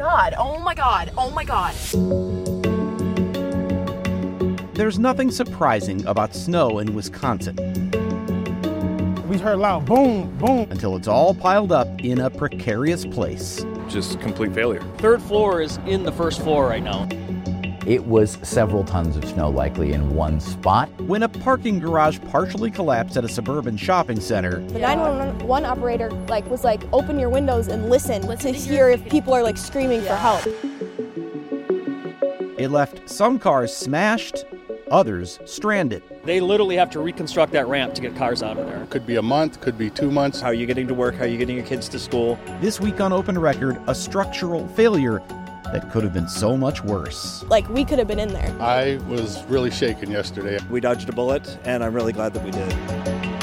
Oh my god, oh my god, oh my god. There's nothing surprising about snow in Wisconsin. We heard loud boom, boom. Until it's all piled up in a precarious place. Just complete failure. Third floor is in the first floor right now. It was several tons of snow likely in one spot. When a parking garage partially collapsed at a suburban shopping center. The 911 operator like was like open your windows and listen, listen to hear if people are like screaming yeah. for help. It left some cars smashed, others stranded. They literally have to reconstruct that ramp to get cars out of there. Could be a month, could be two months. How are you getting to work? How are you getting your kids to school? This week on Open Record, a structural failure that could have been so much worse. Like, we could have been in there. I was really shaken yesterday. We dodged a bullet, and I'm really glad that we did.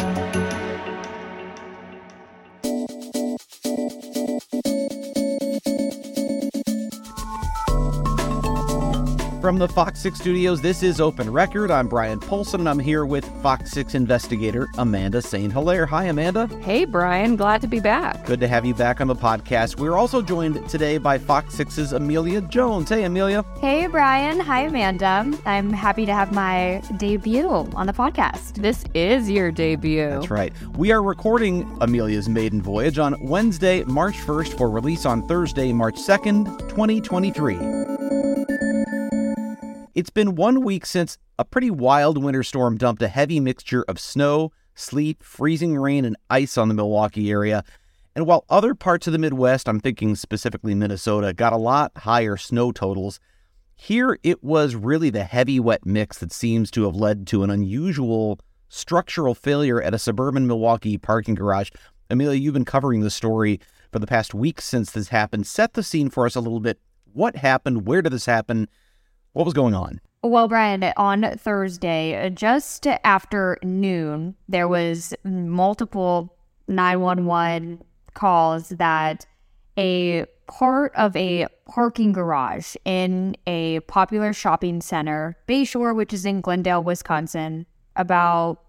From the Fox 6 studios, this is Open Record. I'm Brian Polcyn, and I'm here with Fox 6 investigator Amanda St. Hilaire. Hi, Amanda. Hey, Brian. Glad to be back. Good to have you back on the podcast. We're also joined today by Fox 6's Amelia Jones. Hey, Amelia. Hey, Brian. Hi, Amanda. I'm happy to have my debut on the podcast. This is your debut. That's right. We are recording Amelia's maiden voyage on Wednesday, March 1st for release on Thursday, March 2nd, 2023. It's been one week since a pretty wild winter storm dumped a heavy mixture of snow, sleet, freezing rain, and ice on the Milwaukee area. And while other parts of the Midwest, I'm thinking specifically Minnesota, got a lot higher snow totals, here it was really the heavy wet mix that seems to have led to an unusual structural failure at a suburban Milwaukee parking garage. Amelia, you've been covering the story for the past week since this happened. Set the scene for us a little bit. What happened? Where did this happen? What was going on? Well, Brian, on Thursday, just after noon, there was multiple 911 calls that a part of a parking garage in a popular shopping center, Bayshore, which is in Glendale, Wisconsin, about,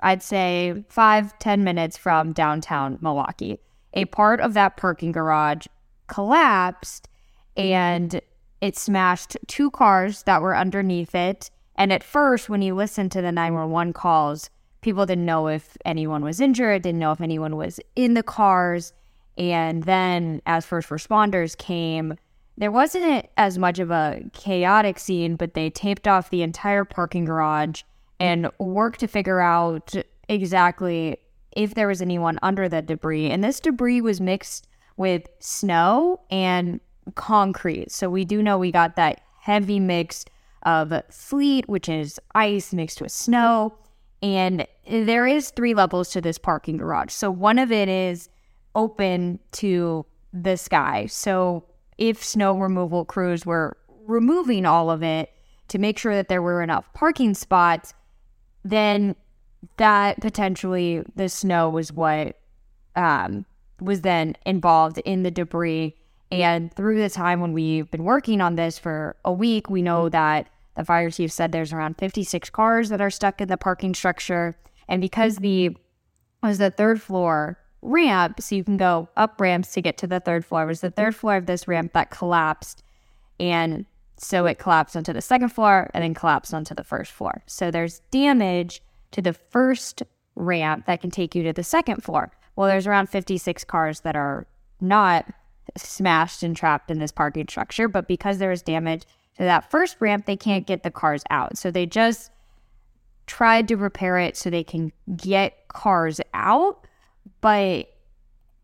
I'd say, five ten minutes from downtown Milwaukee. A part of that parking garage collapsed and it smashed two cars that were underneath it. And at first, when you listened to the 911 calls, people didn't know if anyone was injured, didn't know if anyone was in the cars. And then, as first responders came, there wasn't as much of a chaotic scene, but they taped off the entire parking garage and worked to figure out exactly if there was anyone under the debris. And this debris was mixed with snow and concrete. So we do know we got that heavy mix of sleet, which is ice mixed with snow. And there is three levels to this parking garage. So one of it is open to the sky. So if snow removal crews were removing all of it to make sure that there were enough parking spots, then that potentially the snow was what um, was then involved in the debris and through the time when we've been working on this for a week, we know mm-hmm. that the fire chief said there's around 56 cars that are stuck in the parking structure. And because the mm-hmm. was the third floor ramp, so you can go up ramps to get to the third floor, it was the mm-hmm. third floor of this ramp that collapsed. And so it collapsed onto the second floor and then collapsed onto the first floor. So there's damage to the first ramp that can take you to the second floor. Well, there's around 56 cars that are not smashed and trapped in this parking structure. But because there is damage to that first ramp, they can't get the cars out. So they just tried to repair it so they can get cars out. But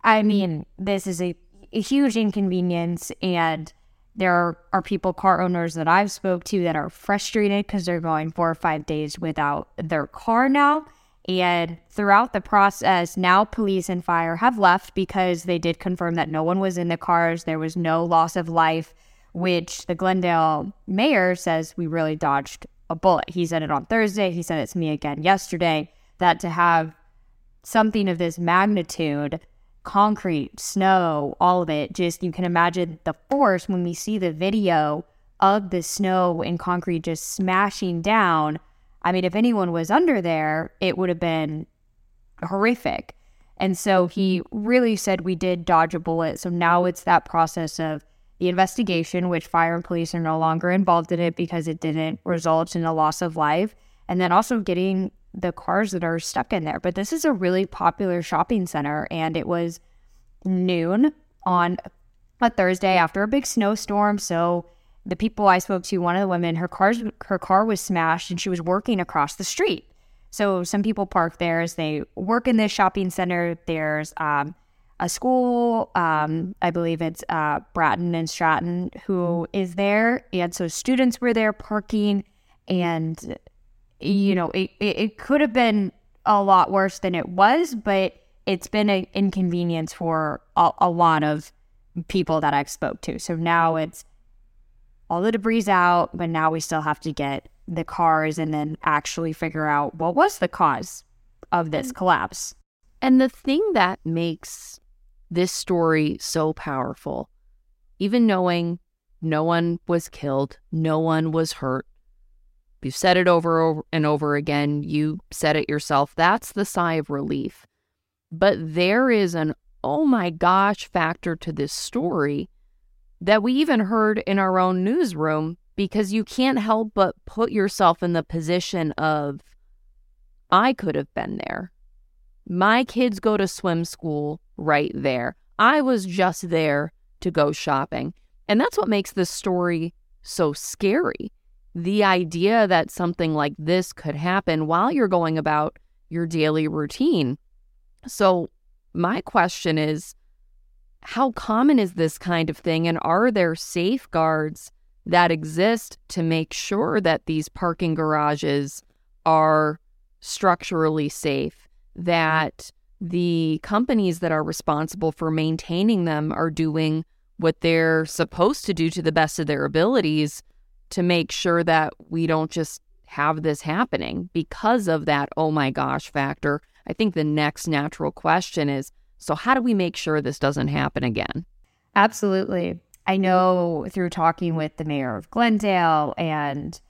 I hmm. mean, this is a, a huge inconvenience and there are, are people car owners that i've spoke to that are frustrated because they're going four or five days without their car now and throughout the process, now police and fire have left because they did confirm that no one was in the cars. There was no loss of life which the Glendale mayor says we really dodged a bullet. He said it on Thursday. He said it to me again yesterday that to have something of this magnitude, concrete, snow, all of it, just you can imagine the force when we see the video of the snow and concrete just smashing down. I mean, if anyone was under there, it would have been horrific. And so he mm-hmm. really said we did dodge a bullet. So now it's that process of the investigation, which fire and police are no longer involved in it because it didn't result in a loss of life. And then also getting the cars that are stuck in there. But this is a really popular shopping center, and it was noon on a Thursday after a big snowstorm. So the people I spoke to, one of the women, her car's her car was smashed, and she was working across the street. So some people park there as they work in this shopping center. There's um, a school, um, I believe it's uh, Bryant and Stratton, who is there, and so students were there parking, and you know it, it, it could have been a lot worse than it was, but it's been an inconvenience for a, a lot of people that I've spoke to. So now it's all the debris out, but now we still have to get the cars and then actually figure out what was the cause of this mm. collapse. And the thing that makes this story so powerful, even knowing no one was killed, no one was hurt, you've said it over and over again, you said it yourself, that's the sigh of relief. But there is an oh my gosh factor to this story that we even heard in our own newsroom because you can't help but put yourself in the position of, I could have been there. My kids go to swim school right there. I was just there to go shopping. And that's what makes this story so scary. The idea that something like this could happen while you're going about your daily routine. So, my question is how common is this kind of thing? And are there safeguards that exist to make sure that these parking garages are structurally safe, that the companies that are responsible for maintaining them are doing what they're supposed to do to the best of their abilities to make sure that we don't just have this happening because of that oh my gosh factor. I think the next natural question is so, how do we make sure this doesn't happen again? Absolutely. I know through talking with the mayor of Glendale and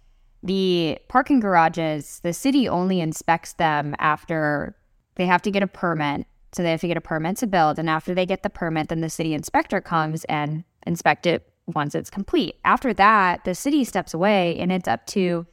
the parking garages, the city only inspects them after they have to get a permit. So they have to get a permit to build. And after they get the permit, then the city inspector comes and inspect it once it's complete. After that, the city steps away and it's up to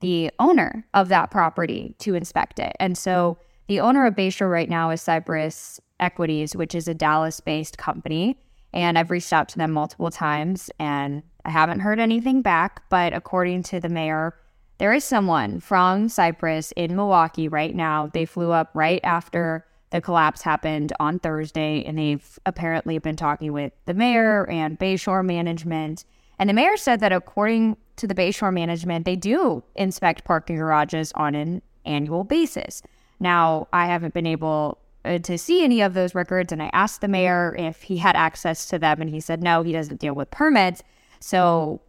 the owner of that property to inspect it. And so the owner of Bayshore right now is Cypress Equities, which is a Dallas based company. And I've reached out to them multiple times and I haven't heard anything back. But according to the mayor, there is someone from Cypress in Milwaukee right now. They flew up right after the collapse happened on Thursday, and they've apparently been talking with the mayor and Bayshore management. And the mayor said that according to the Bayshore management, they do inspect parking garages on an annual basis. Now, I haven't been able uh, to see any of those records. And I asked the mayor if he had access to them, and he said no, he doesn't deal with permits. So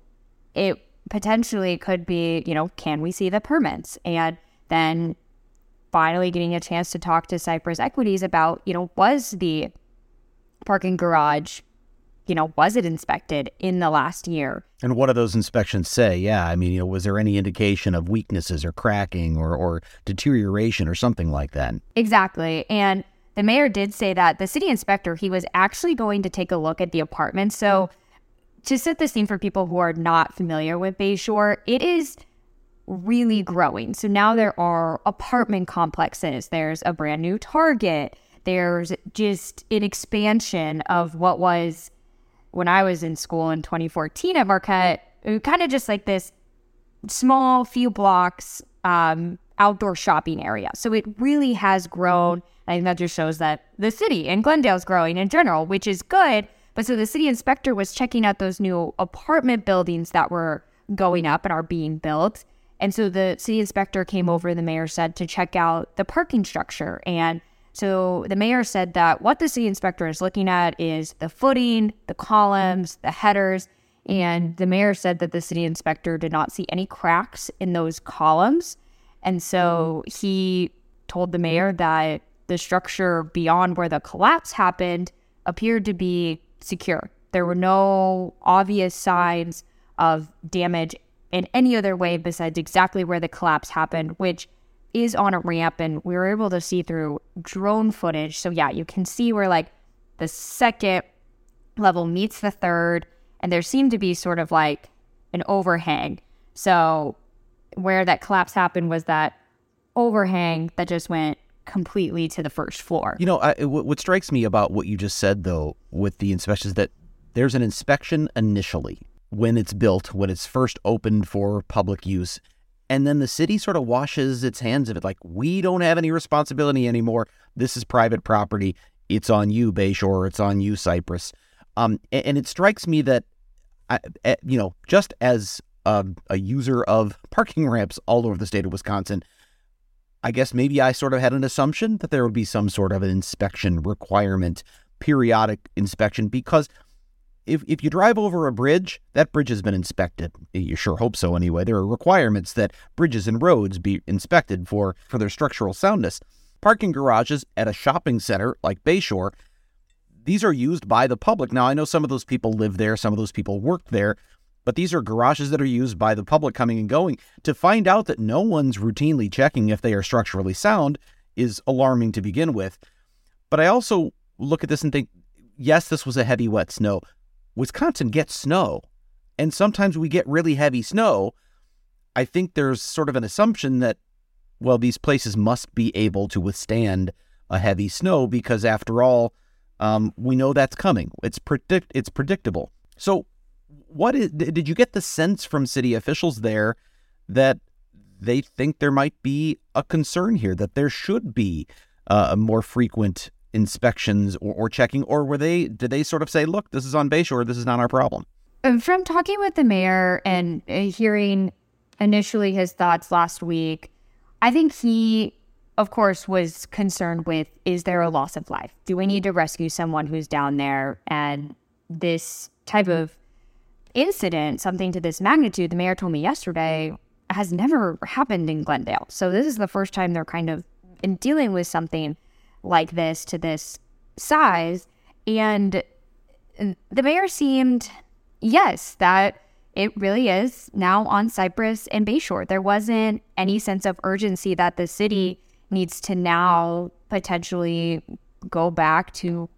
it potentially could be, you know, can we see the permits? And then finally getting a chance to talk to Cypress Equities about, you know, was the parking garage you know, was it inspected in the last year? And what do those inspections say? Yeah, I mean, you know, was there any indication of weaknesses or cracking or, or deterioration or something like that? Exactly. And the mayor did say that the city inspector, he was actually going to take a look at the apartment. So to set the scene for people who are not familiar with Bayshore, it is really growing. So now there are apartment complexes. There's a brand new Target. There's just an expansion of what was when I was in school in 2014 at Marquette, kind of just like this small few blocks um, outdoor shopping area. So it really has grown. I think that just shows that the city and Glendale is growing in general, which is good. But so the city inspector was checking out those new apartment buildings that were going up and are being built. And so the city inspector came over, the mayor said, to check out the parking structure and so the mayor said that what the city inspector is looking at is the footing, the columns, the headers, And the mayor said that the city inspector did not see any cracks in those columns. And so he told the mayor that the structure beyond where the collapse happened appeared to be secure. There were no obvious signs of damage in any other way besides exactly where the collapse happened, which is on a ramp. And we were able to see through drone footage. So, yeah, you can see where like the second level meets the third, and there seemed to be sort of like an overhang. So, where that collapse happened was that overhang that just went completely to the first floor. You know, I, what, what strikes me about what you just said, though, with the inspections, is that there's an inspection initially when it's built, when it's first opened for public use. And then the city sort of washes its hands of it. Like, we don't have any responsibility anymore. This is private property. It's on you, Bayshore. It's on you, Cypress. Um, and, and it strikes me that, I, you know, just as a, a user of parking ramps all over the state of Wisconsin, I guess maybe I sort of had an assumption that there would be some sort of an inspection requirement, periodic inspection, because if, if you drive over a bridge, that bridge has been inspected. You sure hope so anyway. There are requirements that bridges and roads be inspected for, for their structural soundness. Parking garages at a shopping center like Bayshore, these are used by the public. Now, I know some of those people live there, some of those people work there, but these are garages that are used by the public coming and going. To find out that no one's routinely checking if they are structurally sound is alarming to begin with. But I also look at this and think, yes, this was a heavy, wet snow. Wisconsin gets snow, and sometimes we get really heavy snow. I think there's sort of an assumption that, well, these places must be able to withstand a heavy snow because, after all, um, we know that's coming. It's predict it's predictable. So what is did you get the sense from city officials there that they think there might be a concern here that there should be uh, more frequent inspections or, or, checking or were they did they sort of say look this is on bayshore this is not our problem from talking with the mayor and uh, hearing initially his thoughts last week i think he of course was concerned with is there a loss of life? Do we need to rescue someone who's down there? And this type of incident, something to this magnitude, the mayor told me yesterday, has never happened in Glendale. So this is the first time they're kind of in dealing with something like this to this size. And the mayor seemed, yes, that it really is now on Cypress and Bayshore. There wasn't any sense of urgency that the city needs to now potentially go back to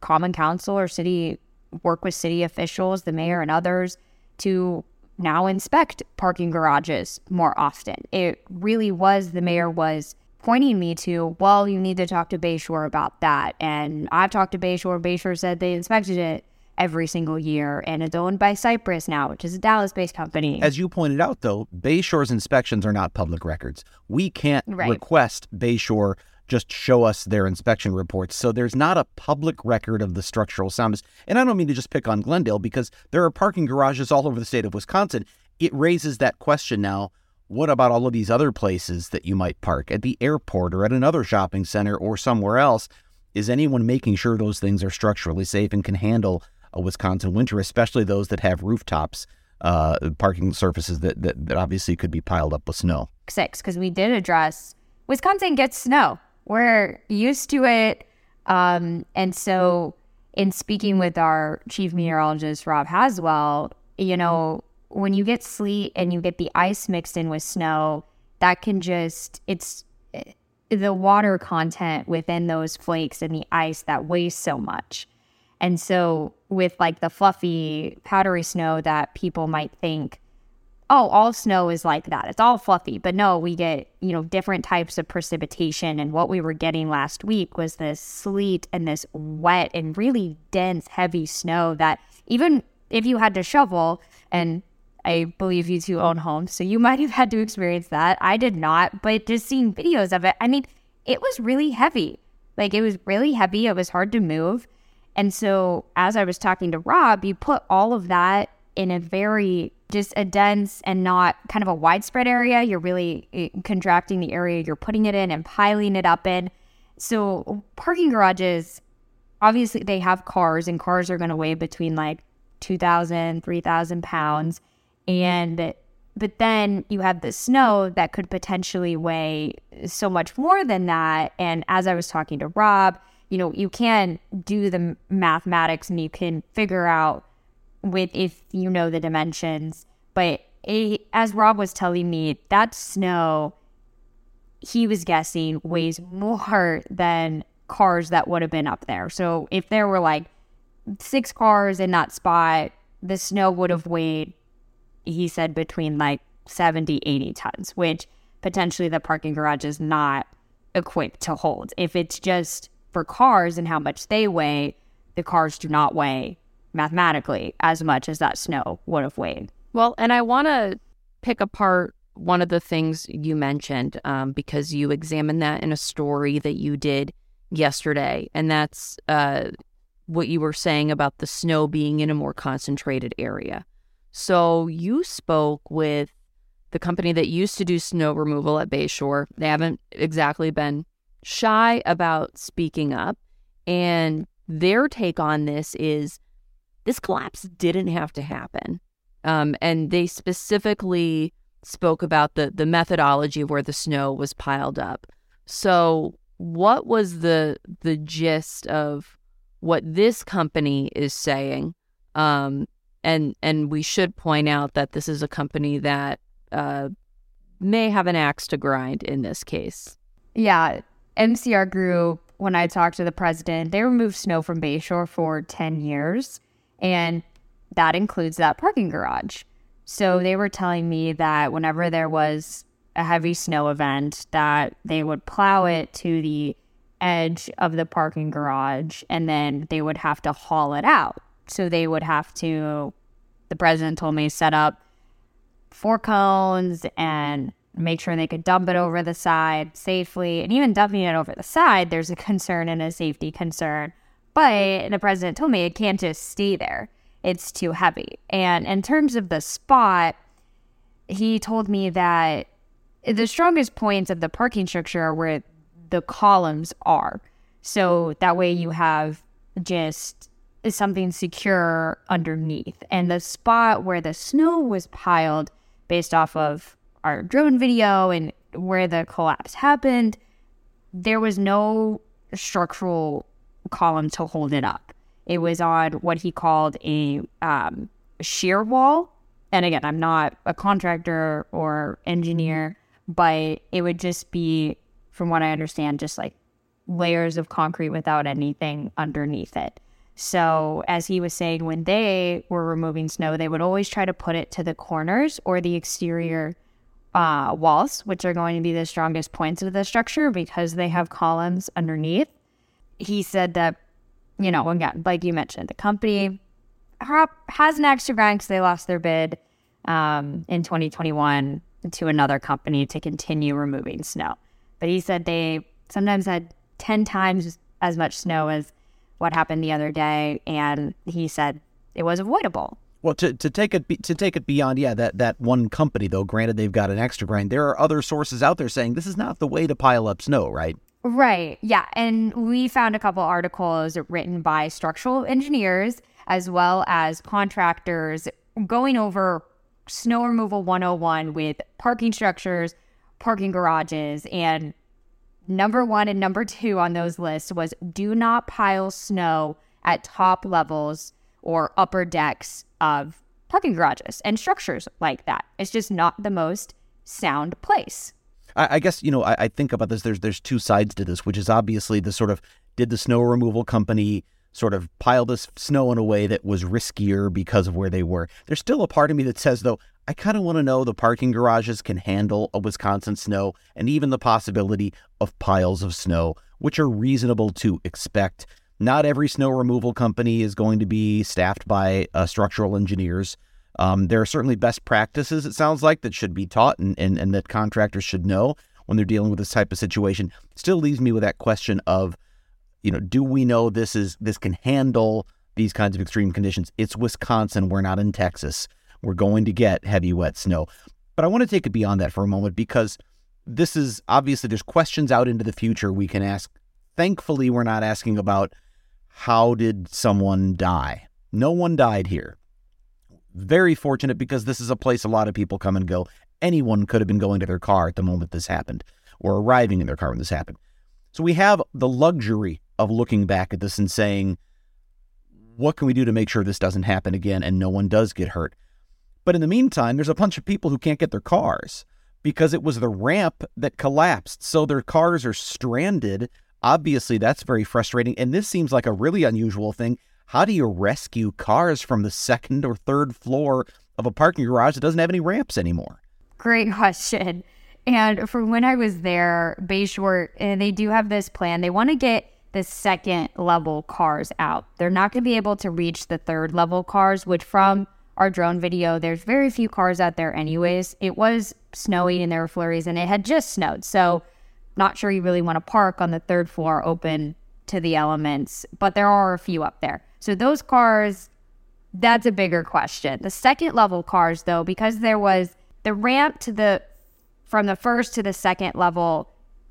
common council or city work with city officials, the mayor, and others to now inspect parking garages more often. It really was the mayor was pointing me to, well, you need to talk to Bayshore about that. And I've talked to Bayshore. Bayshore said they inspected it every single year, and it's owned by Cypress now, which is a Dallas based company. As you pointed out, though, Bayshore's inspections are not public records. We can't right. request Bayshore just show us their inspection reports. So there's not a public record of the structural soundness. And I don't mean to just pick on Glendale because there are parking garages all over the state of Wisconsin. It raises that question now. What about all of these other places that you might park at the airport or at another shopping center or somewhere else? Is anyone making sure those things are structurally safe and can handle a Wisconsin winter, especially those that have rooftops, uh, parking surfaces that, that, that obviously could be piled up with snow? Six, because we did address Wisconsin gets snow we're used to it. Um, and so, in speaking with our chief meteorologist, Rob Haswell, you know, when you get sleet and you get the ice mixed in with snow, that can just, it's eh, the water content within those flakes and the ice that weighs so much. And so, with like the fluffy, powdery snow that people might think, oh, all snow is like that. It's all fluffy. But no, we get, you know, different types of precipitation. And what we were getting last week was this sleet and this wet and really dense, heavy snow that even if you had to shovel, and I believe you two own homes, so you might have had to experience that. I did not, but just seeing videos of it, I mean, it was really heavy. Like it was really heavy. It was hard to move. And so as I was talking to Rob, you put all of that in a very just a dense and not kind of a widespread area. You're really eh, contracting the area you're putting it in and piling it up in. So, parking garages, obviously, they have cars, and cars are going to weigh between like 2,000, 3,000 pounds. And but then you have the snow that could potentially weigh so much more than that. And as I was talking to Rob, you know, you can do the mathematics and you can figure out with if you know the dimensions. But it, as Rob was telling me, that snow he was guessing weighs more than cars that would have been up there. So if there were like six cars in that spot, the snow would have weighed, he said, between like 70, 80 tons, which potentially the parking garage is not equipped to hold. If it's just for cars and how much they weigh, the cars do not weigh mathematically as much as that snow would have weighed. Well, and I want to pick apart one of the things you mentioned um, because you examined that in a story that you did yesterday, and that's uh, what you were saying about the snow being in a more concentrated area. So you spoke with the company that used to do snow removal at Bayshore. They haven't exactly been shy about speaking up. And their take on this is this collapse didn't have to happen. Um, and they specifically spoke about the, the methodology of where the snow was piled up. So, what was the the gist of what this company is saying? Um, and and we should point out that this is a company that uh, may have an axe to grind in this case. Yeah. MCR Group, when I talked to the president, they removed snow from Bayshore for 10 years, and that includes that parking garage. So they were telling me that whenever there was a heavy snow event, that they would plow it to the edge of the parking garage and then they would have to haul it out. So they would have to, the president told me, set up four cones and make sure they could dump it over the side safely. And even dumping it over the side, there's a concern and a safety concern. But the president told me it can't just stay there, it's too heavy. And in terms of the spot, he told me that the strongest points of the parking structure are where the columns are. So that way you have just something secure underneath. And the spot where the snow was piled based off of our drone video and where the collapse happened, there was no structural column to hold it up. It was on what he called a um, shear wall. And again, I'm not a contractor or engineer, but it would just be, from what I understand, just like layers of concrete without anything underneath it. So, as he was saying, when they were removing snow, they would always try to put it to the corners or the exterior uh, walls, which are going to be the strongest points of the structure because they have columns underneath. He said that, you know, again, like you mentioned, the company has an extra grind because they lost their bid um, in 2021 to another company to continue removing snow. But he said they sometimes had 10 times as much snow as what happened the other day, and he said it was avoidable. Well, to, to take it to take it beyond, yeah, that that one company though. Granted, they've got an extra grind. There are other sources out there saying this is not the way to pile up snow, right? Right. Yeah, and we found a couple articles written by structural engineers as well as contractors going over snow removal 101 with parking structures, parking garages, and number one and number two on those lists was do not pile snow at top levels or upper decks of parking garages and structures like that. It's just not the most sound place. I, I guess you know I, I, think about this. There's there's two sides to this, which is obviously the sort of did the snow removal company sort of pile this snow in a way that was riskier because of where they were. There's still a part of me that says though I kind of want to know the parking garages can handle a Wisconsin snow and even the possibility of piles of snow, which are reasonable to expect. Not every snow removal company is going to be staffed by uh, structural engineers. Um, there are certainly best practices, it sounds like, that should be taught and, and, and that contractors should know when they're dealing with this type of situation. Still leaves me with that question of, you know, do we know this is this can handle these kinds of extreme conditions? It's Wisconsin. We're not in Texas we're going to get heavy, wet snow. But I want to take it beyond that for a moment because this is obviously there's questions out into the future we can ask. Thankfully, we're not asking about how did someone die. No one died here. very fortunate because this is a place a lot of people come and go. Anyone could have been going to their car at the moment this happened or arriving in their car when this happened. So we have the luxury of looking back at this and saying, what can we do to make sure this doesn't happen again and no one does get hurt? But in the meantime, there's a bunch of people who can't get their cars because it was the ramp that collapsed. So their cars are stranded. Obviously, that's very frustrating. And this seems like a really unusual thing. How do you rescue cars from the second or third floor of a parking garage that doesn't have any ramps anymore? Great question. And from when I was there, Bayshore, eh, and they do have this plan. They want to get the second level cars out. They're not going to be able to reach the third level cars, which from our drone video, there's very few cars out there, anyways. It was snowing and there were flurries, and it had just snowed. So, not sure you really want to park on the third floor open to the elements, but there are a few up there. So, those cars, that's a bigger question. The second level cars, though, because there was the ramp to the from the first to the second level,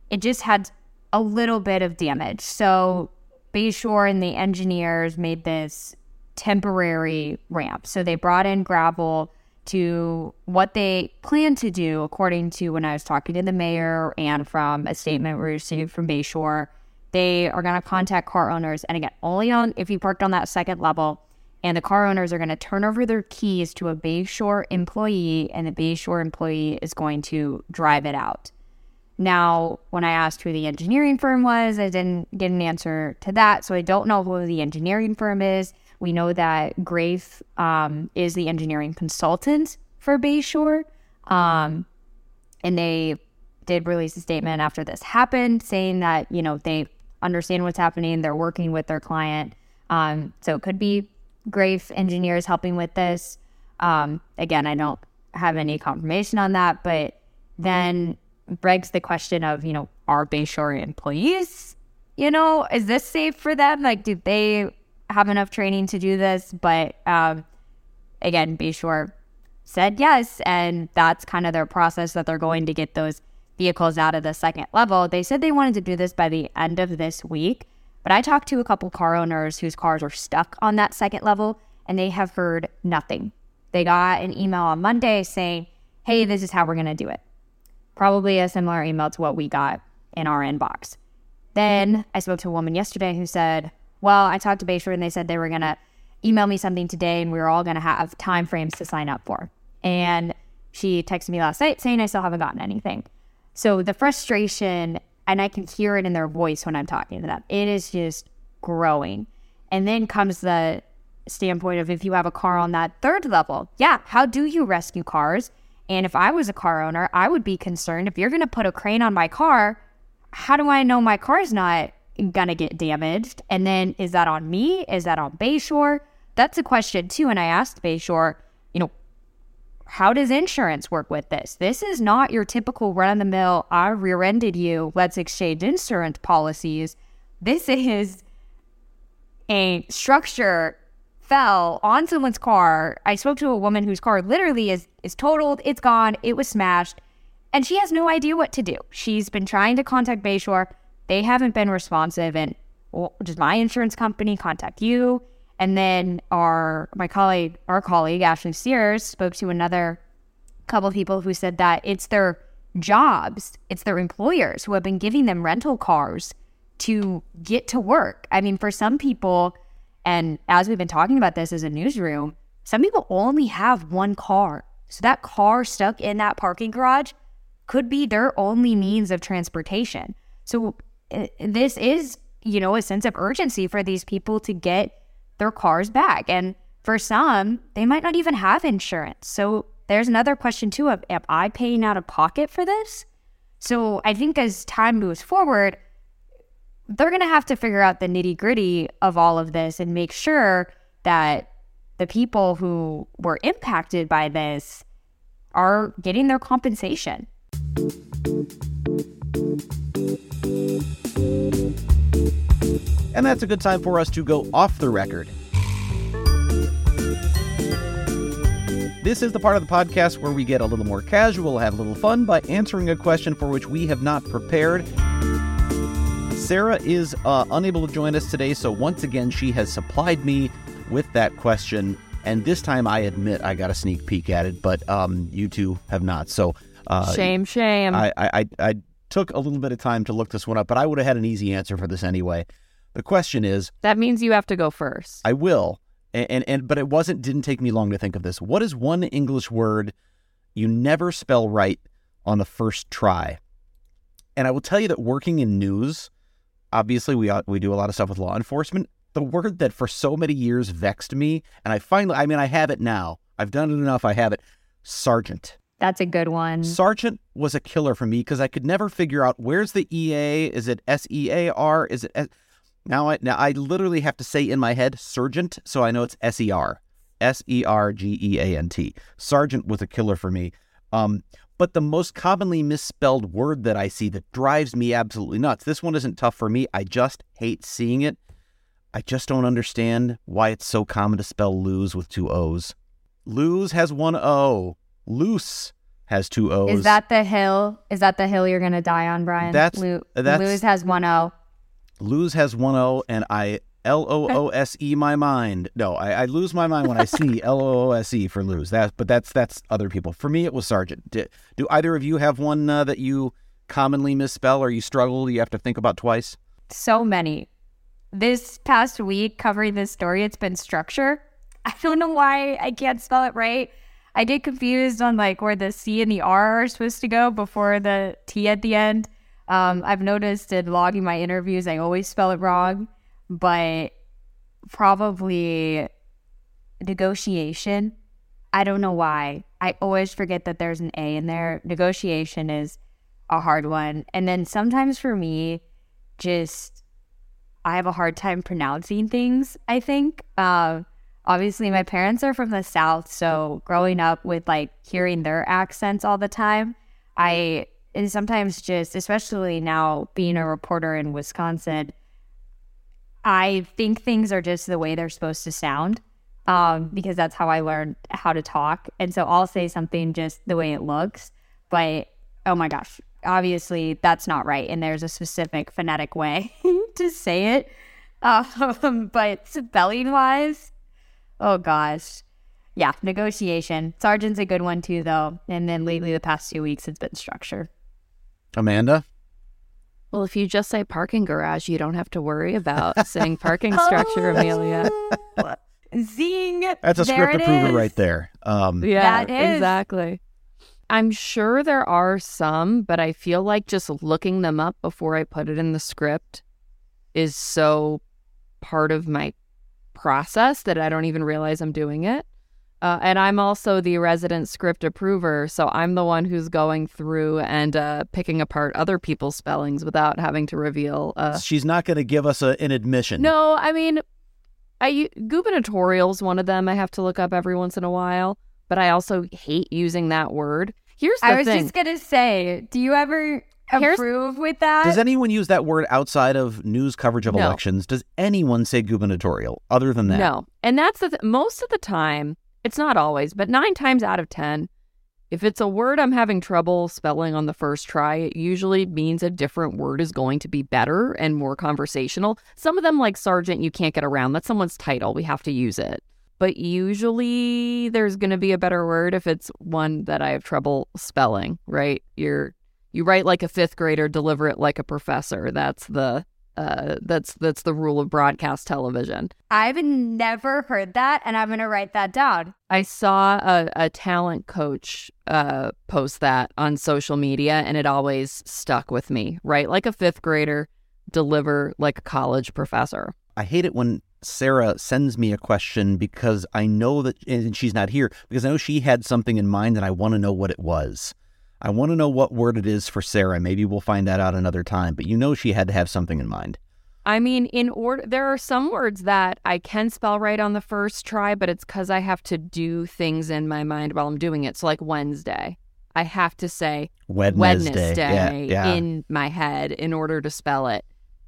it just had a little bit of damage. So Bayshore and the engineers made this temporary ramp. So they brought in gravel to what they plan to do, according to when I was talking to the mayor and from a statement we received from Bayshore. They are going to contact car owners, and again, only on if you parked on that second level. And the car owners are going to turn over their keys to a Bayshore employee, and the Bayshore employee is going to drive it out. Now, when I asked who the engineering firm was, I didn't get an answer to that. So I don't know who the engineering firm is. We know that GRAEF um, is the engineering consultant for Bayshore. Um, and they did release a statement after this happened saying that, you know, they understand what's happening. They're working with their client. Um, so it could be GRAEF engineers helping with this. Um, again, I don't have any confirmation on that, but then begs the question of, you know, are Bayshore employees? You know, is this safe for them? Like, do they have enough training to do this? But um, again, sure. said yes, and that's kind of their process that they're going to get those vehicles out of the second level. They said they wanted to do this by the end of this week, but I talked to a couple car owners whose cars are stuck on that second level, and they have heard nothing. They got an email on Monday saying, "Hey, this is how we're going to do it." probably a similar email to what we got in our inbox. Then I spoke to a woman yesterday who said, Well, I talked to Bayshore and they said they were going to email me something today and we were all going to have time frames to sign up for. And she texted me last night saying I still haven't gotten anything. So the frustration, and I can hear it in their voice when I'm talking to them, it is just growing. And then comes the standpoint of if you have a car on that third level, yeah, how do you rescue cars? And if I was a car owner, I would be concerned if you're going to put a crane on my car, how do I know my car's not to get damaged? And then is that on me? Is that on Bayshore? That's a question too. And I asked Bayshore, you know, how does insurance work with this? This is not your typical run of the mill, I rear ended you, let's exchange insurance policies. This is a structure fell on someone's car. I spoke to a woman whose car literally is is totaled, it's gone, it was smashed, and she has no idea what to do. She's been trying to contact Bayshore. They haven't been responsive and well, does my insurance company contact you? And then our my colleague, our colleague Ashley Sears spoke to another couple of people who said that it's their jobs, it's their employers who have been giving them rental cars to get to work. I mean, for some people, and as we've been talking about this as a newsroom, some people only have one car. So that car stuck in that parking garage could be their only means of transportation. So this is, you know, a sense of urgency for these people to get their cars back. And for some, they might not even have insurance. So there's another question too of am I paying out of pocket for this? So I think as time moves forward, they're going to have to figure out the nitty gritty of all of this and make sure that the people who were impacted by this are getting their compensation. And that's a good time for us to go off the record. This is the part of the podcast where we get a little more casual, have a little fun by answering a question for which we have not prepared. Sarah is uh, unable to join us today, so once again, she has supplied me with that question. And this time, I admit I got a sneak peek at it, but um, you two have not. So uh, shame, shame. I, I, I, I took a little bit of time to look this one up, but I would have had an easy answer for this anyway. The question is, that means you have to go first. I will, and, and and but it wasn't. Didn't take me long to think of this. What is one English word you never spell right on the first try? And I will tell you that working in news, obviously we we do a lot of stuff with law enforcement. The word that for so many years vexed me, and I finally, I mean, I have it now. I've done it enough. I have it. Sergeant. That's a good one. Sergeant was a killer for me because I could never figure out where's the EA. Is it S E A R? Is it S- now? I now I literally have to say in my head sergeant, so I know it's S E R, S E R G E A N T. Sergeant was a killer for me. Um, but the most commonly misspelled word that I see that drives me absolutely nuts. This one isn't tough for me. I just hate seeing it. I just don't understand why it's so common to spell lose with two O's. Lose has one O. Loose has two O's. Is that the hill? Is that the hill you're gonna die on, Brian? That's- Lo- that's- Lose has one O. Lose has one O, and I L O O S E my mind. No, I, I lose my mind when I see L O O S E for lose. That, but that's that's other people. For me, it was Sergeant. Do, do either of you have one uh, that you commonly misspell or you struggle? You have to think about twice. So many. This past week covering this story, it's been structure. I don't know why I can't spell it right. I get confused on like where the C and the R are supposed to go before the T at the end. Um, I've noticed in logging my interviews, I always spell it wrong, but probably negotiation. I don't know why. I always forget that there's an A in there. Negotiation is a hard one. And then sometimes for me, just I have a hard time pronouncing things, I think. Uh, obviously, my parents are from the South. So growing up with like hearing their accents all the time, I and sometimes just, especially now being a reporter in Wisconsin, I think things are just the way they're supposed to sound um, because that's how I learned how to talk. And so I'll say something just the way it looks. But oh my gosh, obviously that's not right. And there's a specific phonetic way to say it. Um, but spelling wise, oh gosh. Yeah, negotiation. Sergeant's a good one too, though. And then lately, the past two weeks, it's been structure. Amanda? Well, if you just say parking garage, you don't have to worry about saying parking structure, Amelia. Zing. That's a There script approver is. right there. Um, Yeah, That is- exactly. I'm sure there are some, but I feel like just looking them up before I put it in the script is so part of my process that I don't even realize I'm doing it. Uh, and I'm also the resident script approver, so I'm the one who's going through and uh, picking apart other people's spellings without having to reveal. Uh, She's not going to give us a, an admission. no, I mean, I gubernatorial's one of them. I have to look up every once in a while, but I also hate using that word. Here's the I was thing. just gonna say, do you ever Here's- approve with that? Does anyone use that word outside of news coverage of No. elections? Does anyone say gubernatorial other than that? No. And that's the th- most of the time, it's not always, but nine times out of 10, if it's a word I'm having trouble spelling on the first try, it usually means a different word is going to be better and more conversational. Some of them, like Sergeant, you can't get around. That's someone's title. We have to use it. But usually there's going to be a better word if it's one that I have trouble spelling, right? You're you write like a fifth grader, deliver it like a professor. That's the uh, that's that's the rule of broadcast television. I've never heard that, and I'm gonna write that down. I saw a, a talent coach uh, post that on social media, and it always stuck with me. Right, like a fifth grader, deliver like a college professor. I hate it when Sarah sends me a question because I know that, and she's not here, because I know she had something in mind and I want to know what it was. I want to know what word it is for Sarah. Maybe we'll find that out another time, but you know she had to have something in mind. I mean, in order, there are some words that I can spell right on the first try, but it's because I have to do things in my mind while I'm doing it. So, like Wednesday, I have to say Wednesday. Wednesday Yeah, yeah. in my head in order to spell it.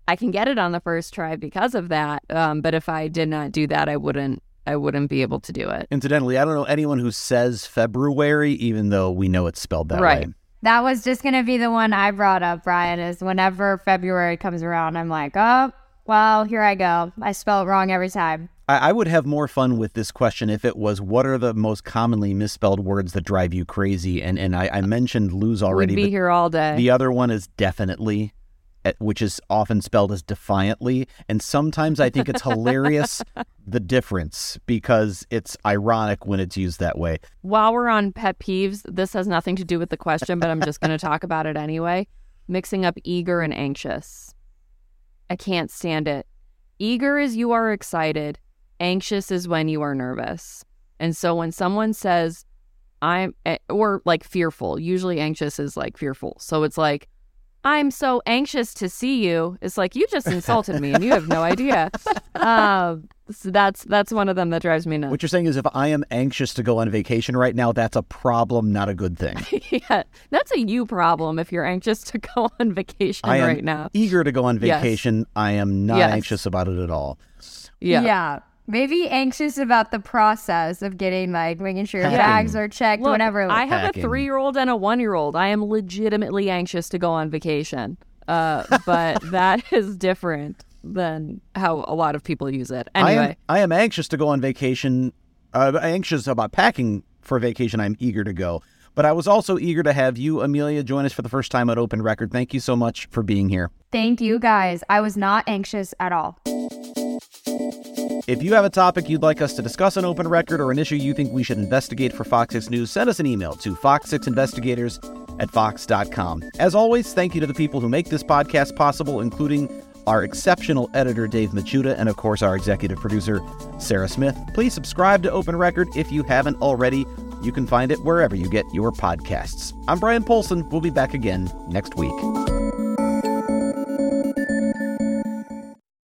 I can get it on the first try because of that. Um, but if I did not do that, I wouldn't. I wouldn't be able to do it. Incidentally, I don't know anyone who says February, even though we know it's spelled that Right. way. That was just gonna be the one I brought up, Brian. Is whenever February comes around, I'm like, oh, well, here I go. I spell it wrong every time. I, I would have more fun with this question if it was what are the most commonly misspelled words that drive you crazy? And and I, I mentioned lose already. We'd be here all day. The other one is definitely, which is often spelled as defiantly. And sometimes I think it's hilarious the difference because it's ironic when it's used that way. While we're on pet peeves, this has nothing to do with the question, but I'm just going to talk about it anyway. Mixing up eager and anxious. I can't stand it. Eager is you are excited, anxious is when you are nervous. And so when someone says, I'm, eh, or like fearful, usually anxious is like fearful. So it's like, I'm so anxious to see you. It's like you just insulted me and you have no idea. Um, so that's that's one of them that drives me nuts. What you're saying is if I am anxious to go on vacation right now, that's a problem, not a good thing. yeah, that's a you problem if you're anxious to go on vacation I am right now. eager to go on Yes. vacation. I am not Yes. anxious about it at all. Yeah. Yeah. Maybe anxious about the process of getting like making sure your Packing. bags are checked, Look, whatever. I have Packing. a three year old and a one year old. I am legitimately anxious to go on vacation. Uh, but that is different than how a lot of people use it. I am, Anyway, I am anxious to go on vacation. Uh, anxious about packing for vacation. I'm eager to go. But I was also eager to have you, Amelia, join us for the first time at Open Record. Thank you so much for being here. Thank you guys. I was not anxious at all. If you have a topic you'd like us to discuss on Open Record or an issue you think we should investigate for Fox 6 News, send us an email to fox6investigators at fox.com. As always, thank you to the people who make this podcast possible, including our exceptional editor, Dave Machuda, and of course, our executive producer, Sarah Smith. Please subscribe to Open Record if you haven't already. You can find it wherever you get your podcasts. I'm Bryan Polcyn. We'll be back again next week.